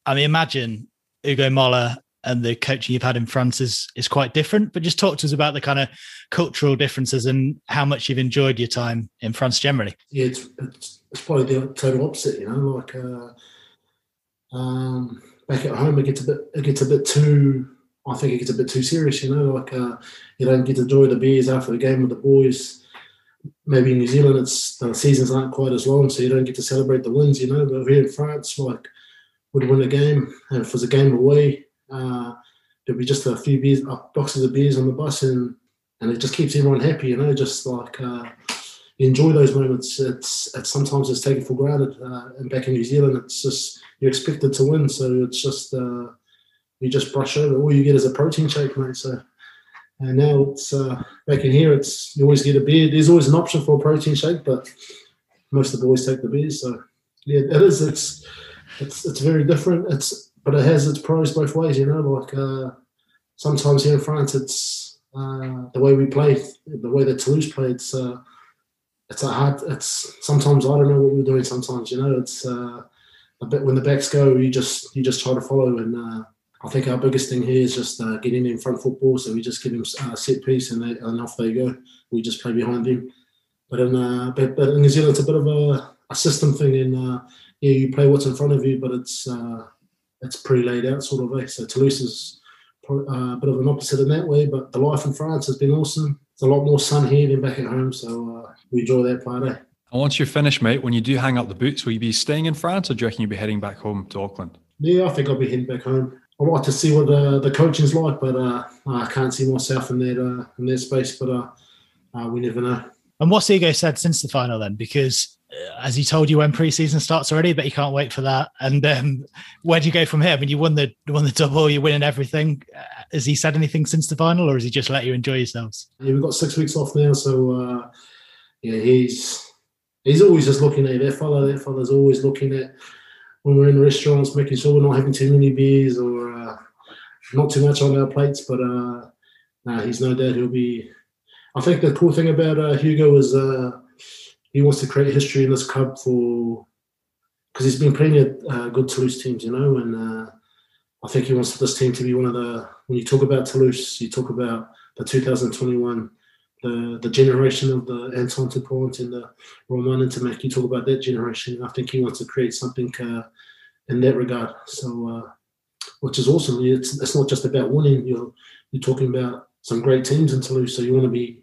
I mean, imagine Ugo Mola and the coaching you've had in France is is quite different. But just talk to us about the kind of cultural differences and how much you've enjoyed your time in France generally. Yeah, it's, it's it's probably the total opposite. You know, like uh, um, back at home, it gets a bit it gets a bit too. I think it gets a bit too serious. You know, like uh, you don't get to enjoy the beers after the game with the boys. Maybe in New Zealand, it's the seasons aren't quite as long, so you don't get to celebrate the wins. You know, but here in France, like would win a game, and if it was a game away, uh, there'd be just a few beers, uh, boxes of beers on the bus, and and it just keeps everyone happy. You know, just like. Uh, you enjoy those moments. It's, it's sometimes it's taken for granted. Uh, and back in New Zealand, it's just you're expected to win, so it's just uh, you just brush over. All you get is a protein shake, mate. So and now it's uh, back in here. It's you always get a beer. There's always an option for a protein shake, but most of the boys take the beers. So yeah, it is. It's it's it's very different. It's but it has its pros both ways. You know, like uh, sometimes here in France, it's uh, the way we play, the way that Toulouse play. It's uh, it's a hard. It's sometimes I don't know what we're doing. Sometimes you know, it's uh, a bit when the backs go, you just you just try to follow. And uh, I think our biggest thing here is just uh, getting in front football. So we just give him a uh, set piece and, they, and off they go. We just play behind them. But in uh, but, but in New Zealand, it's a bit of a, a system thing. And uh, yeah, you play what's in front of you, but it's uh, it's pre laid out sort of way. So Toulouse is uh, a bit of an opposite in that way. But the life in France has been awesome. It's a lot more sun here than back at home. So uh, we enjoy that part. Eh? And once you're finished, mate, when you do hang up the boots, will you be staying in France or do you reckon you'll be heading back home to Auckland? Yeah, I think I'll be heading back home. I'd like to see what the, the coaching's like, but uh, I can't see myself in that uh, in that space. But uh, uh we never know. And what's Ugo said since the final then? Because uh, as he told you when preseason starts already, but he can't wait for that. And um, where do you go from here? I mean, you won the won the double, you're winning everything. Uh, has he said anything since the final, or has he just let you enjoy yourselves? Yeah, we've got six weeks off now, so yeah, he's he's always just looking at that fella. That fella's always looking at when we're in restaurants, making sure we're not having too many beers or uh, not too much on our plates. But uh, nah, he's no doubt he'll be I think the cool thing about uh, Ugo is uh, he wants to create history in this club for because he's been playing at uh, good Toulouse teams, you know, and uh, I think he wants this team to be one of the. When you talk about Toulouse, you talk about the 2021, the the generation of the Antoine Dupont and the Romain Ntamack. You talk about that generation. I think he wants to create something uh, in that regard. So, uh, which is awesome. It's it's not just about winning. You're you're talking about some great teams in Toulouse, so you want to be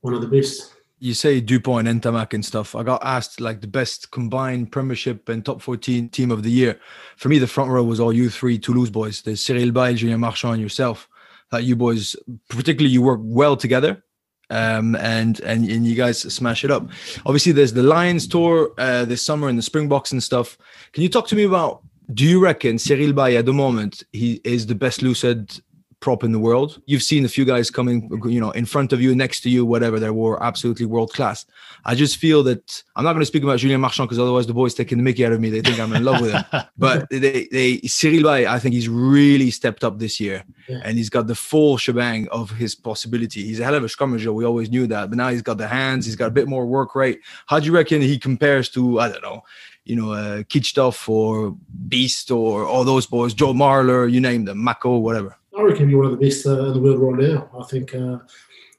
one of the best you say Dupont and Ntamack and stuff. I got asked like the best combined Premiership and top 14 team of the year. For me, the front row was all you three Toulouse boys. There's Cyril Baille, Julien Marchand, and yourself. That you boys, particularly, you work well together. Um, and and and you guys smash it up. Obviously, there's the Lions tour uh, this summer and the Springboks and stuff. Can you talk to me about? Do you reckon Cyril Baille at the moment he is the best loosehead prop in the world. You've seen a few guys coming, you know, in front of you, next to you, whatever. They were absolutely world class. I just feel that I'm not going to speak about Julien Marchand because otherwise the boys taking the Mickey out of me. They think I'm in love with him. But they, they Cyril Baille, I think he's really stepped up this year, yeah. and he's got the full shebang of his possibility. He's a hell of a scrummager. We always knew that, but now he's got the hands. He's got a bit more work rate. How do you reckon he compares to? I don't know you know, uh, Kitshoff or Beast or all those boys, Joe Marler, you name them, Mako, whatever. I reckon he's one of the best uh, in the world right now. I think uh,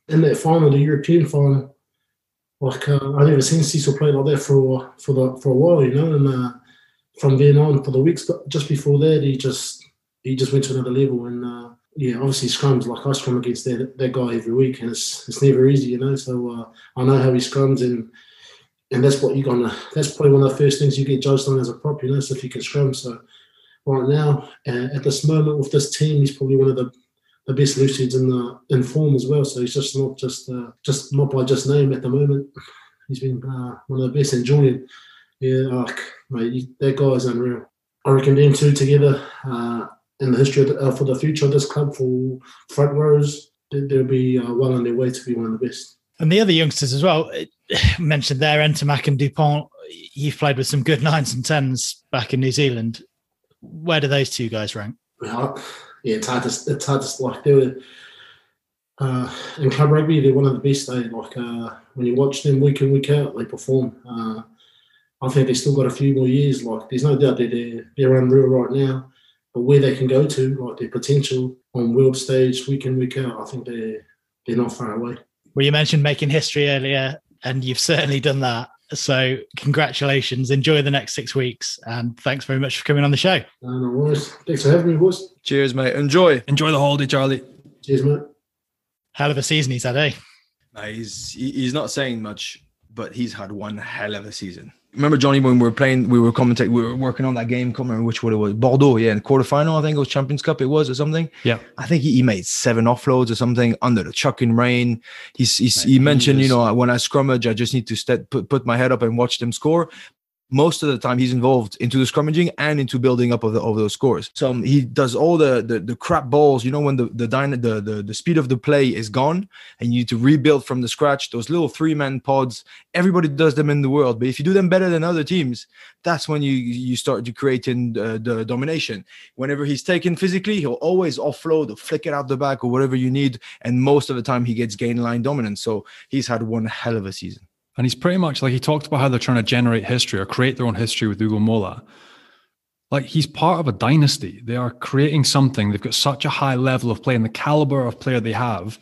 in that final, the European final, like uh, I've never seen Cyril play like that for for the for a while, you know. And uh, from then on, for the weeks but just before that, he just he just went to another level. And uh, yeah, obviously scrums like I scrum against that that guy every week, and it's it's never easy, you know. So uh, I know how he scrums and. And that's what you're gonna. That's probably one of the first things you get judged on as a prop, you know. So if you can scrum, so right now. Uh, at this moment with this team, he's probably one of the, the best looseheads in the in form as well. So he's just not just uh, just not by just name at the moment. He's been uh, one of the best. And Julien, yeah, like mate, that guy is unreal. I reckon them two together uh, in the history the, uh, for the future of this club for front rows, they'll be uh, well on their way to be one of the best. And the other youngsters as well, mentioned there, Ntamack and Dupont. You've played with some good nines and tens back in New Zealand where do those two guys rank? Yeah, it's hard to it's hard to like do it. Uh, in club rugby, they're one of the best. They like uh, when you watch them week in week out, they perform. Uh, I think they've still got a few more years. Like there's no doubt that they're they're unreal right now, but where they can go to, like their potential on world stage week in week out, I think they're they're not far away. Well, you mentioned making history earlier, and you've certainly done that. So, congratulations. Enjoy the next six weeks. And thanks very much for coming on the show. No, no worries. Thanks for having me, boys. Cheers, mate. Enjoy. Enjoy the holiday, Charlie. Cheers, mate. Hell of a season he's had, eh? he's, he's not saying much, but he's had one hell of a season remember Johnny when we were playing, we were commentating, we were working on that game. Can't remember which one it was. Bordeaux, yeah, in the quarterfinal, I think it was Champions Cup. It was or something. Yeah, I think he, he made seven offloads or something under the chucking rain. He's, he's he mentioned, you know, when I scrummage, I just need to step, put put my head up and watch them score most of the time he's involved into the scrummaging and into building up of, the, of those scores. So um, he does all the, the, the crap balls. You know when the the, dyna, the the the speed of the play is gone and you need to rebuild from the scratch. Those little three man pods. Everybody does them in the world, but if you do them better than other teams, that's when you you start to creating uh, the domination. Whenever he's taken physically, he'll always offload or flick it out the back or whatever you need, and most of the time he gets gain line dominance. So he's had one hell of a season. And he's pretty much like he talked about how they're trying to generate history or create their own history with Ugo Mola. Like he's part of a dynasty. They are creating something. They've got such a high level of play, and the caliber of player they have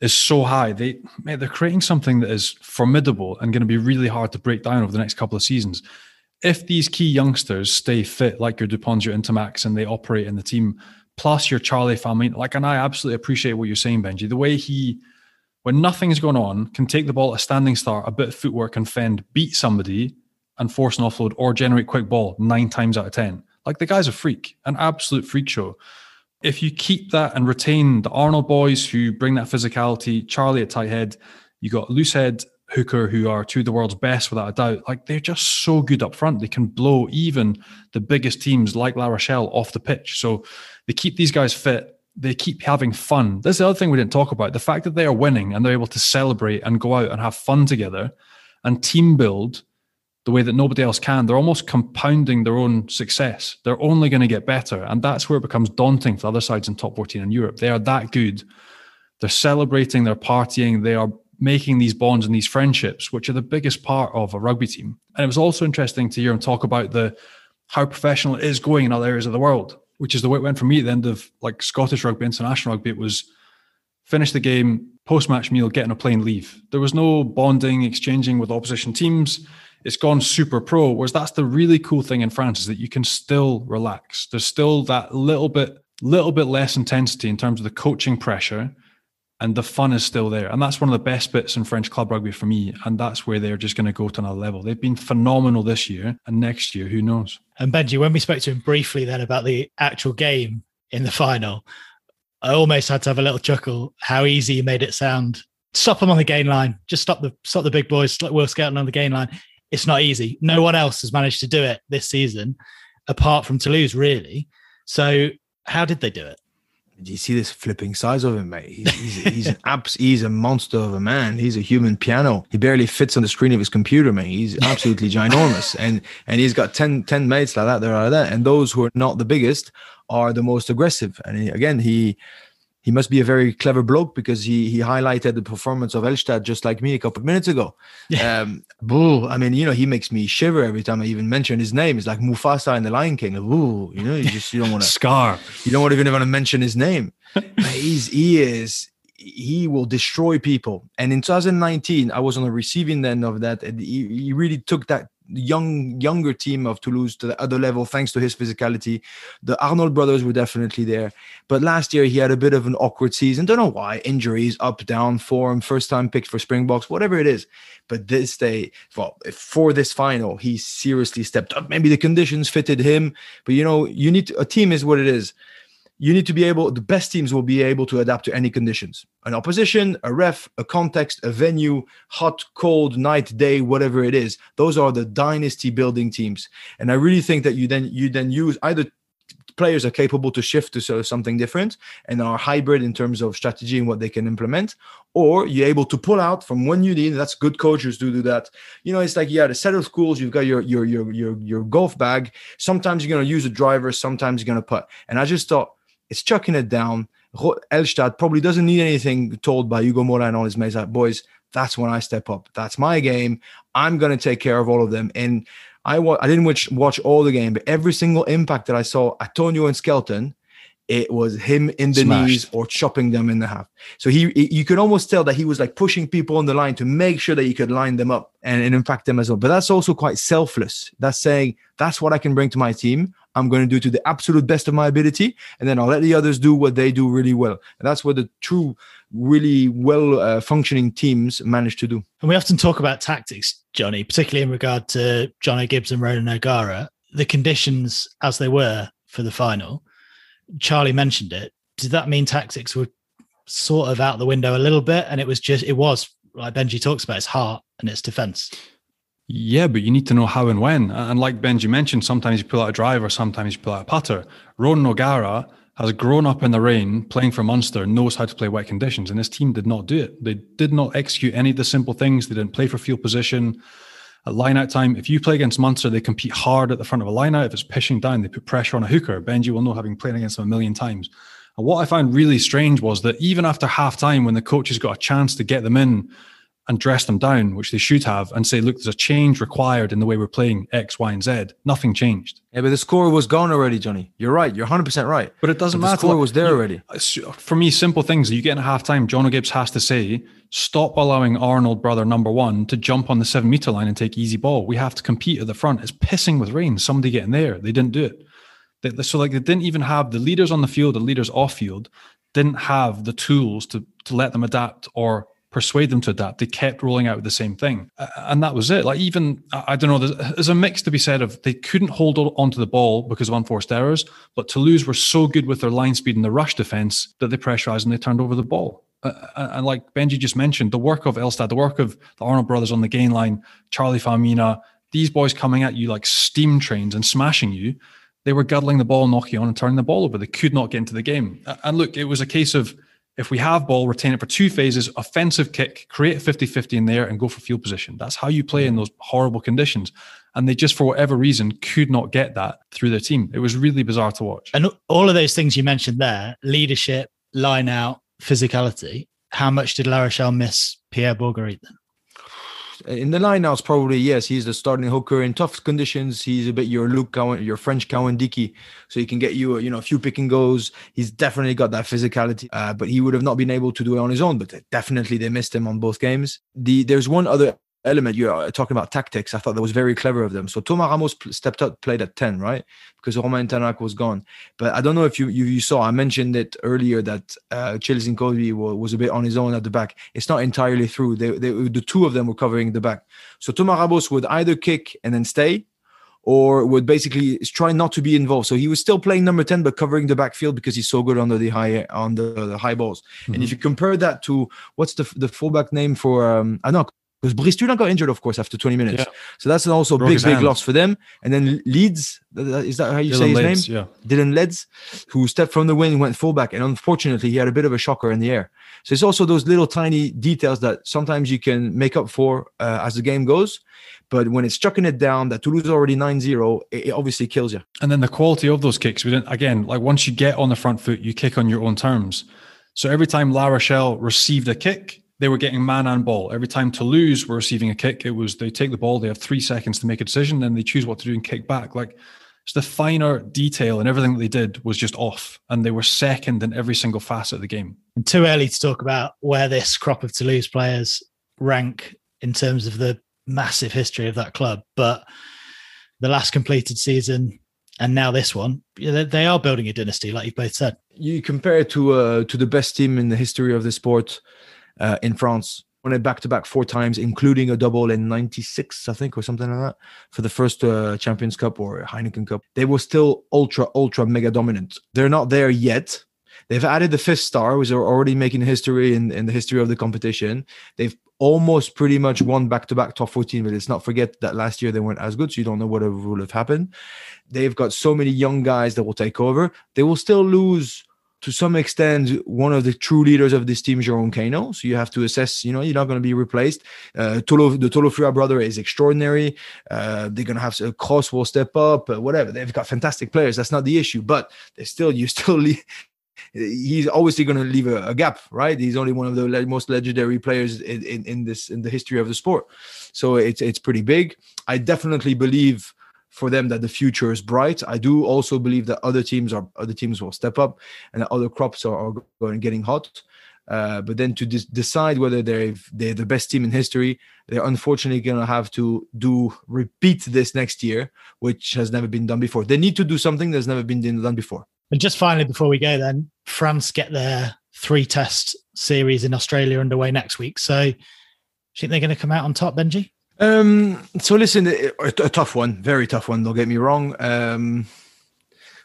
is so high. They mate, they're creating something that is formidable and going to be really hard to break down over the next couple of seasons. If these key youngsters stay fit, like your Duponts, your Ntamacks, and they operate in the team, plus your Charlie Faumuina, like, and I absolutely appreciate what you're saying, Benji. The way he when nothing's going on, can take the ball at a standing start, a bit of footwork and fend, beat somebody and force an offload or generate quick ball nine times out of 10. Like the guy's a freak, an absolute freak show. If you keep that and retain the Arnold boys who bring that physicality, Charlie at tight head, you got Loosehead, Hooker, who are two of the world's best without a doubt. Like they're just so good up front. They can blow even the biggest teams like La Rochelle off the pitch. So they keep these guys fit they keep having fun. That's the other thing we didn't talk about. The fact that they are winning and they're able to celebrate and go out and have fun together and team build the way that nobody else can. They're almost compounding their own success. They're only going to get better. And that's where it becomes daunting for the other sides in top 14 in Europe. They are that good They're celebrating, they're partying, they are making these bonds and these friendships, which are the biggest part of a rugby team. And it was also interesting to hear him talk about the how professional it is going in other areas of the world, which is the way it went for me at the end of like Scottish rugby, international rugby. It was finish the game, post match meal, get on a plane, leave. There was no bonding, exchanging with opposition teams. It's gone super pro. Whereas that's the really cool thing in France is that you can still relax. There's still that little bit, little bit less intensity in terms of the coaching pressure and the fun is still there. And that's one of the best bits in French club rugby for me. And that's where they're just going to go to another level. They've been phenomenal this year, and next year, who knows? And Benji, when we spoke to him briefly then about the actual game in the final, I almost had to have a little chuckle how easy he made it sound. Stop them on the gain line. Just stop the stop the big boys, Will Skelton on the gain line. It's not easy. No one else has managed to do it this season, apart from Toulouse, really. So how did they do it? Do you see this flipping size of him, mate? He's, he's, he's an abs, he's a monster of a man. He's a human piano. He barely fits on the screen of his computer, mate. He's absolutely ginormous, and and he's got 10, 10 mates like that. There are that, and those who are not the biggest are the most aggressive. And he, again, he he must be a very clever bloke because he he highlighted the performance of Elstadt just like me a couple of minutes ago. Yeah. Um, boo, I mean, you know, he makes me shiver every time I even mention his name. It's like Mufasa in the Lion King. Boo, you know, you just you don't want to scar. You don't want to even want to mention his name. He's he is he will destroy people. And in 2019, I was on the receiving end of that. And he, he really took that young younger team of Toulouse to the other level thanks to his physicality. The Arnold brothers were definitely there, but last year he had a bit of an awkward season. Don't know why. Injuries, up down, form, first time picked for Springboks, whatever it is. But this day, well, for this final, he seriously stepped up. Maybe the conditions fitted him, but you know, you need to, a team is what it is you need to be able the best teams will be able to adapt to any conditions. An opposition a ref a context a venue hot cold night day whatever it is those are the dynasty building teams. And i really think that you then you then use either players are capable to shift to sort of something different and are hybrid in terms of strategy and what they can implement or you're able to pull out from when you need that's good coaches do do that. You know it's like yeah the set of schools you've got your your your your, your golf bag. Sometimes you're going to use a driver sometimes you're going to put and i just thought it's chucking it down. Elstadt probably doesn't need anything told by Ugo Mola and all his mates. Like, boys, that's when I step up. That's my game. I'm going to take care of all of them. And I, wa- I didn't watch, watch all the game, but every single impact that I saw, Atonio and Skelton, it was him in the Smashed. knees or chopping them in the half. So he, you could almost tell that he was like pushing people on the line to make sure that he could line them up and, and impact them as well. But that's also quite selfless. That's saying that's what I can bring to my team. I'm going to do to the absolute best of my ability, and then I'll let the others do what they do really well. And that's what the true, really well uh, functioning teams manage to do. And we often talk about tactics, Johnny, particularly in regard to Jono Gibbes and Ronan O'Gara. The conditions as they were for the final, Charlie mentioned it. Did that mean tactics were sort of out the window a little bit, and it was just it was like Benji talks about its heart and its defense? Yeah, but you need to know how and when. And like Benji mentioned, sometimes you pull out a driver, sometimes you pull out a putter. Ron O'Gara has grown up in the rain playing for Munster, knows how to play wet conditions, and his team did not do it. They did not execute any of the simple things. They didn't play for field position. At line out time, if you play against Munster, they compete hard at the front of a line out. If it's pushing down, they put pressure on a hooker. Benji will know having played against them a million times. And what I found really strange was that even after half time, when the coaches got a chance to get them in and dress them down, which they should have, and say, look, there's a change required in the way we're playing X, Y, and Z. Nothing changed. Yeah, but the score was gone already, Johnny. You're right. You're 100% right. But it doesn't but matter. The score was there already. For me, simple things that you get in half time, Jono Gibbes has to say, stop allowing Arnold, brother number one, to jump on the seven meter line and take easy ball. We have to compete at the front. It's pissing with rain. Somebody getting there. They didn't do it. They, so, like, they didn't even have the leaders on the field, the leaders off field, didn't have the tools to, to let them adapt or persuade them to adapt. They kept rolling out the same thing. And that was it. Like, even, I don't know, there's, there's, a mix to be said of they couldn't hold onto the ball because of unforced errors, but Toulouse were so good with their line speed and the rush defense that they pressurized and they turned over the ball. Uh, and like Benji just mentioned, the work of Elstadt, the work of the Arnold brothers on the gain line, Charlie Faumuina, these boys coming at you like steam trains and smashing you. They were guddling the ball, knocking on and turning the ball over. They could not get into the game. And look, it was a case of if we have ball, retain it for two phases, offensive kick, create a 50 50 in there and go for field position. That's how you play in those horrible conditions. And they just, for whatever reason, could not get that through their team. It was really bizarre to watch. And all of those things you mentioned there leadership, line out, physicality how much did La Rochelle miss Pierre Bourgarit then? In the lineouts, probably yes. He's the starting hooker in tough conditions. He's a bit your Luke Cowan, your French Cowan-Dickie, so he can get you, you know, a few pick and goes. He's definitely got that physicality, uh, but he would have not been able to do it on his own. But definitely they missed him on both games. The there's one other element you're talking about tactics. I thought that was very clever of them. So Thomas Ramos stepped up, played at 10, right? Because Romain Ntamack was gone. But I don't know if you you, you saw, I mentioned it earlier that uh, Cheslin Kolbe was a bit on his own at the back. It's not entirely through. They, they, the two of them were covering the back. So Thomas Ramos would either kick and then stay, or would basically try not to be involved. So he was still playing number 10, but covering the backfield because he's so good under the high on the, the high balls. Mm-hmm. And if you compare that to what's the the fullback name for um I know because Brice Dulin got injured, of course, after 20 minutes. Yeah. So that's also a big, big hand. loss for them. And then Leyds, is that how you Dillyn say his Leyds, name? Yeah. Dillyn Leyds, who stepped from the wing, went fullback. And unfortunately, he had a bit of a shocker in the air. So it's also those little tiny details that sometimes you can make up for uh, as the game goes. But when it's chucking it down, that Toulouse is already 9 0, it, it, obviously kills you. And then the quality of those kicks, we didn't, again, like once you get on the front foot, you kick on your own terms. So every time La Rochelle received a kick, they were getting man and ball. Every time Toulouse were receiving a kick, it was they take the ball, they have three seconds to make a decision, then they choose what to do and kick back. Like it's the finer detail and everything that they did was just off. And they were second in every single facet of the game. And too early to talk about where this crop of Toulouse players rank in terms of the massive history of that club. But the last completed season and now this one, they are building a dynasty, like you've both said. You compare it to uh, to the best team in the history of the sport uh, in France. Won it back to back four times, including a double in '96, I think, or something like that, for the first uh, Champions Cup or Heineken Cup. They were still ultra, ultra mega dominant. They're not there yet. They've added the fifth star, which are already making history in, in the history of the competition. They've almost pretty much won back to back top 14, but let's not forget that last year they weren't as good, so you don't know what will have happened. They've got so many young guys that will take over. They will still lose to some extent, one of the true leaders of this team, Jerome Kaino. So you have to assess, you know, you're not going to be replaced. Uh, Tolo, the Tolofua brother is extraordinary. Uh, they're going to have a Cros will step up, uh, whatever. They've got fantastic players. That's not the issue, but they still, you still, leave, he's obviously going to leave a, a, gap, right? He's only one of the le- most legendary players in, in, in this, in the history of the sport. So it's, it's pretty big. I definitely believe for them that the future is bright. I do also believe that other teams are other teams will step up and other crops are, are going getting hot. Uh, but then to decide whether they're they're the best team in history, they're unfortunately going to have to do repeat this next year, which has never been done before. They need to do something that's never been done before. And just finally, before we go, then France get their three test series in Australia underway next week. So, do you think they're going to come out on top, Benji? Um, so listen, a, a, tough one, very tough one. Don't get me wrong. Um,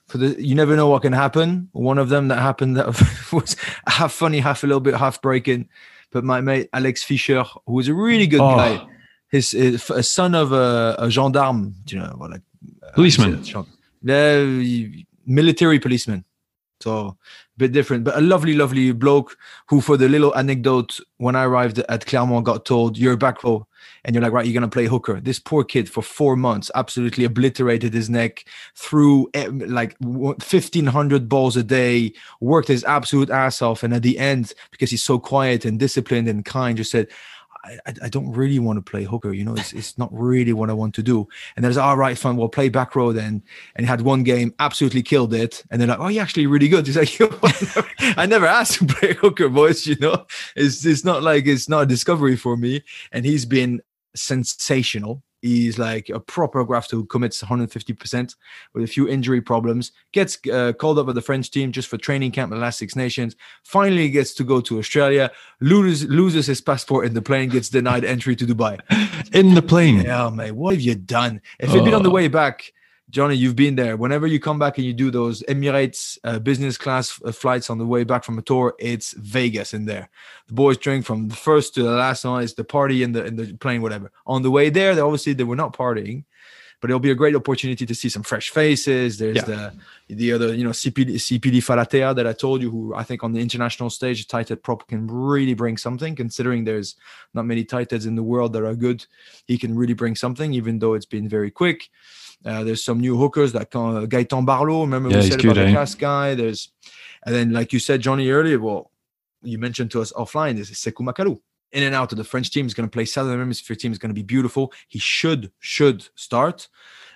for the you never know what can happen. One of them that happened that was half funny, half a little bit half breaking. But my mate Alex Fischer, who was a really good oh. guy, his, his a son of a, a gendarme, you know, like uh, policeman, uh, military policeman. So a bit different, but a lovely, lovely bloke who, for the little anecdote, when I arrived at Clermont, got told, You're back row and you're like, right, you're gonna play hooker. This poor kid for four months absolutely obliterated his neck, threw eh, like 1500 balls a day, worked his absolute ass off, and at the end, because he's so quiet and disciplined and kind, just said. I, I, don't really want to play hooker. You know, it's, it's not really what I want to do. And there's all right, fine. We'll play back row then. And he had one game, absolutely killed it. And they're like, oh, you're actually really good. He's like, I never asked to play hooker, boys. You know, it's it's not like it's not a discovery for me. And he's been sensational. He's like a proper graft who commits 150% with a few injury problems. Gets uh, called up with the French team just for training camp in the last Six Nations. Finally gets to go to Australia. Loses loses his passport in the plane. Gets denied entry to Dubai. In the plane. Yeah, mate. What have you done? If it'd been on the oh. way back, Johnny, you've been there. Whenever you come back and you do those Emirates uh, business class uh, flights on the way back from a tour, it's Vegas in there. The boys drink from the first to the last one. It's the party in the in the plane, whatever. On the way there, they obviously they were not partying, but it'll be a great opportunity to see some fresh faces. There's yeah. the the other, you know, Sipili, Sipili Falatea that I told you, who I think on the international stage, tight head prop can really bring something. Considering there's not many tight heads in the world that are good, he can really bring something, even though it's been very quick. Uh, there's some new hookers like uh, Gaetan Barlot. Remember yeah, we said about the cast guy. There's, and then like you said, Johnny earlier. Well, you mentioned to us offline is Sekou Macalou. In and out of the French team is going to play Southern Hemisphere team is going to be beautiful. He should should start.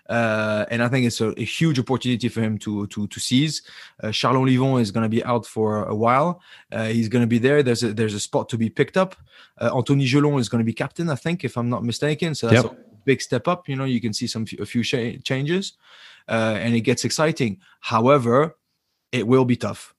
Uh, and I think it's a, a, huge opportunity for him to to to seize. Uh, Charles Ollivon is going to be out for a while. Uh, he's going to be there. There's a there's a spot to be picked up. Uh, Anthony Jelonch is going to be captain, I think, if I'm not mistaken. So that's yep. a big step up. You know, you can see some a few sh- changes, uh, and it gets exciting. However, it will be tough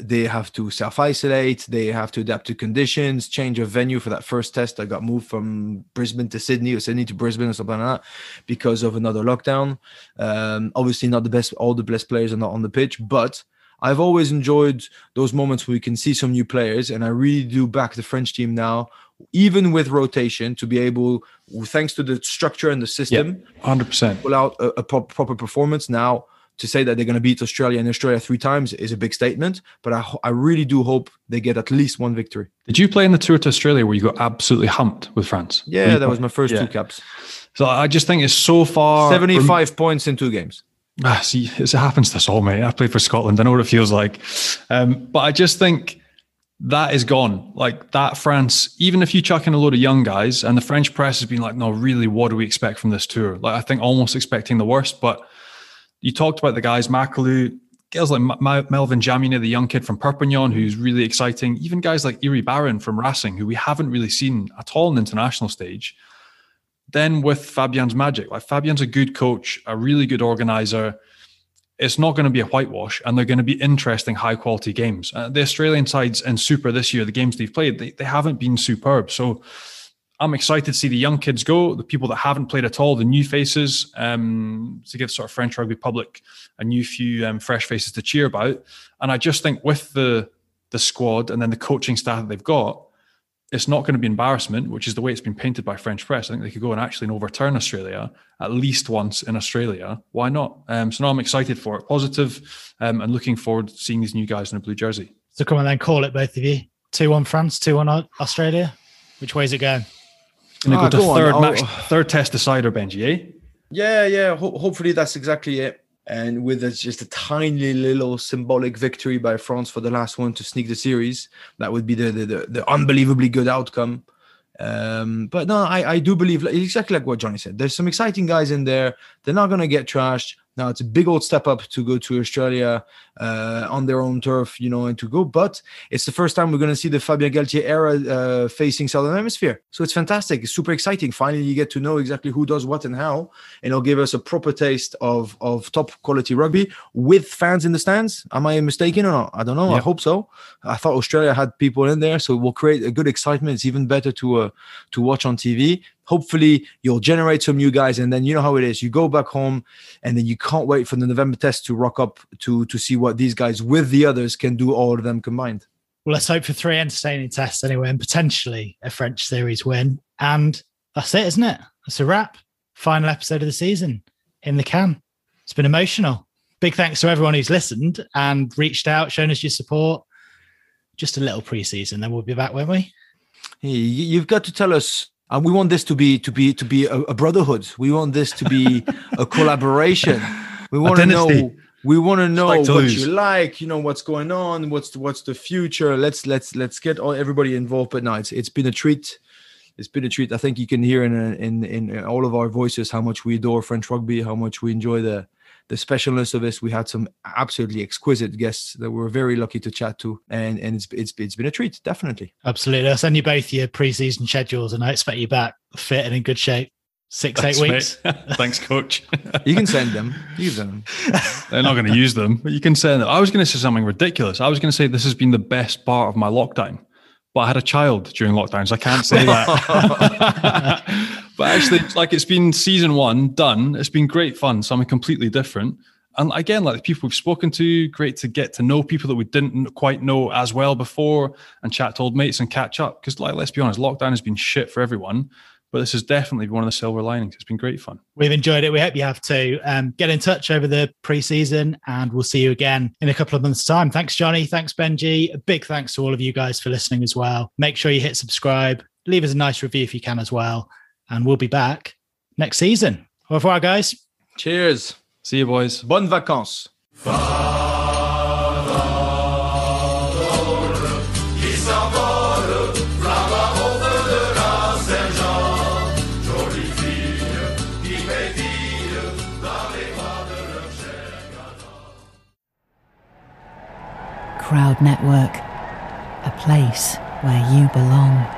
they have to self isolate, they have to adapt to conditions, change of venue for that first test. I got moved from Brisbane to Sydney or Sydney to Brisbane or something like that because of another lockdown. Um, obviously, not the best, all the best players are not on the pitch, but I've always enjoyed those moments where we can see some new players, and I really do back the French team now, even with rotation, to be able, thanks to the structure and the system, hundred percent, pull out a, a proper performance now to say that they're going to beat Australia and Australia three times is a big statement, but I, I really do hope they get at least one victory. Did you play in the tour to Australia where you got absolutely humped with France? Yeah, that was my first yeah. two caps. So I just think it's so far 75 rem- points in two games. Ah, see, it happens to us all, mate. I played for Scotland. I know what it feels like. Um, but I just think that is gone. Like that France, even if you chuck in a load of young guys, and the French press has been like, no, really, what do we expect from this tour? Like, I think almost expecting the worst, but you talked about the guys, Macalou, guys like M- Melvin Jaminet, the young kid from Perpignan, who's really exciting. Even guys like Iri Barron from Racing, who we haven't really seen at all on the international stage. Then with Fabien's magic, like Fabien's a good coach, a really good organizer. It's not going to be a whitewash, and they're going to be interesting, high quality games. Uh, the Australian sides in Super this year, the games they've played, they, they haven't been superb. So I'm excited to see the young kids go, the people that haven't played at all, the new faces, um, to give sort of French rugby public a new few um, fresh faces to cheer about. And I just think with the the squad and then the coaching staff that they've got, it's not going to be embarrassment, which is the way it's been painted by French press. I think they could go and actually overturn Australia at least once in Australia. Why not? Um, so now I'm excited for it, positive, um, and looking forward to seeing these new guys in a blue jersey. So come on then, call it both of you. Two one France, two one Australia. Which way is it going? And ah, go to go third on. match, third test decider, Benji, eh? Yeah, yeah. Ho- hopefully that's exactly it. And with a, just a tiny little symbolic victory by France for the last one to sneak the series, that would be the the, the, the unbelievably good outcome. Um, but no, I, I do believe exactly like what Johnny said. There's some exciting guys in there. They're not going to get trashed. Now it's a big old step up to go to Australia uh, on their own turf, you know, and to go. But it's the first time we're going to see the Fabien Galthié era uh, facing Southern Hemisphere. So it's fantastic. It's super exciting. Finally, you get to know exactly who does what and how, and it'll give us a proper taste of of top quality rugby with fans in the stands. Am I mistaken or not? I don't know. Yeah. I hope so. I thought Australia had people in there, so it will create a good excitement. It's even better to uh, to watch on TV hopefully you'll generate some new guys and then you know how it is. You go back home and then you can't wait for the november test to rock up to to see what these guys with the others can do all of them combined. Well let's hope for three entertaining tests anyway and potentially a french series win. And that's it isn't it? That's a wrap. Final episode of the season in the can. It's been emotional. Big thanks to everyone who's listened and reached out shown us your support. Just a little preseason then we'll be back won't we? You've got to tell us and we want this to be to be to be a, a brotherhood. We want this to be a collaboration. We want to know. We want to know like what lose. you like. You know what's going on. What's the, what's the future? Let's let's let's get all everybody involved. But no, it's it's been a treat. It's been a treat. I think you can hear in in in all of our voices how much we adore French rugby, how much we enjoy the the specialness of this. We had some absolutely exquisite guests that we're very lucky to chat to, and and it's it's it's been a treat, definitely. Absolutely, I'll send you both your preseason schedules, and I expect you back fit and in good shape. Six Thanks, eight weeks. Thanks, coach. you can send them. You send them. They're not going to use them, but you can send them. I was going to say something ridiculous. I was going to say this has been the best part of my lockdown but I had a child during lockdown, so I can't say that. but actually, it's like it's been season one done. It's been great fun. Something completely different. And again, like the people we've spoken to, great to get to know people that we didn't quite know as well before and chat to old mates and catch up. Because, like, let's be honest, lockdown has been shit for everyone but this is definitely one of the silver linings. It's been great fun. We've enjoyed it. We hope you have too. Um, get in touch over the preseason, and we'll see you again in a couple of months' time. Thanks, Johnny. Thanks, Benji. A big thanks to all of you guys for listening as well. Make sure you hit subscribe. Leave us a nice review if you can as well, and we'll be back next season. Au revoir, guys. Cheers. See you, boys. Bonnes vacances. Crowd Network, a place where you belong.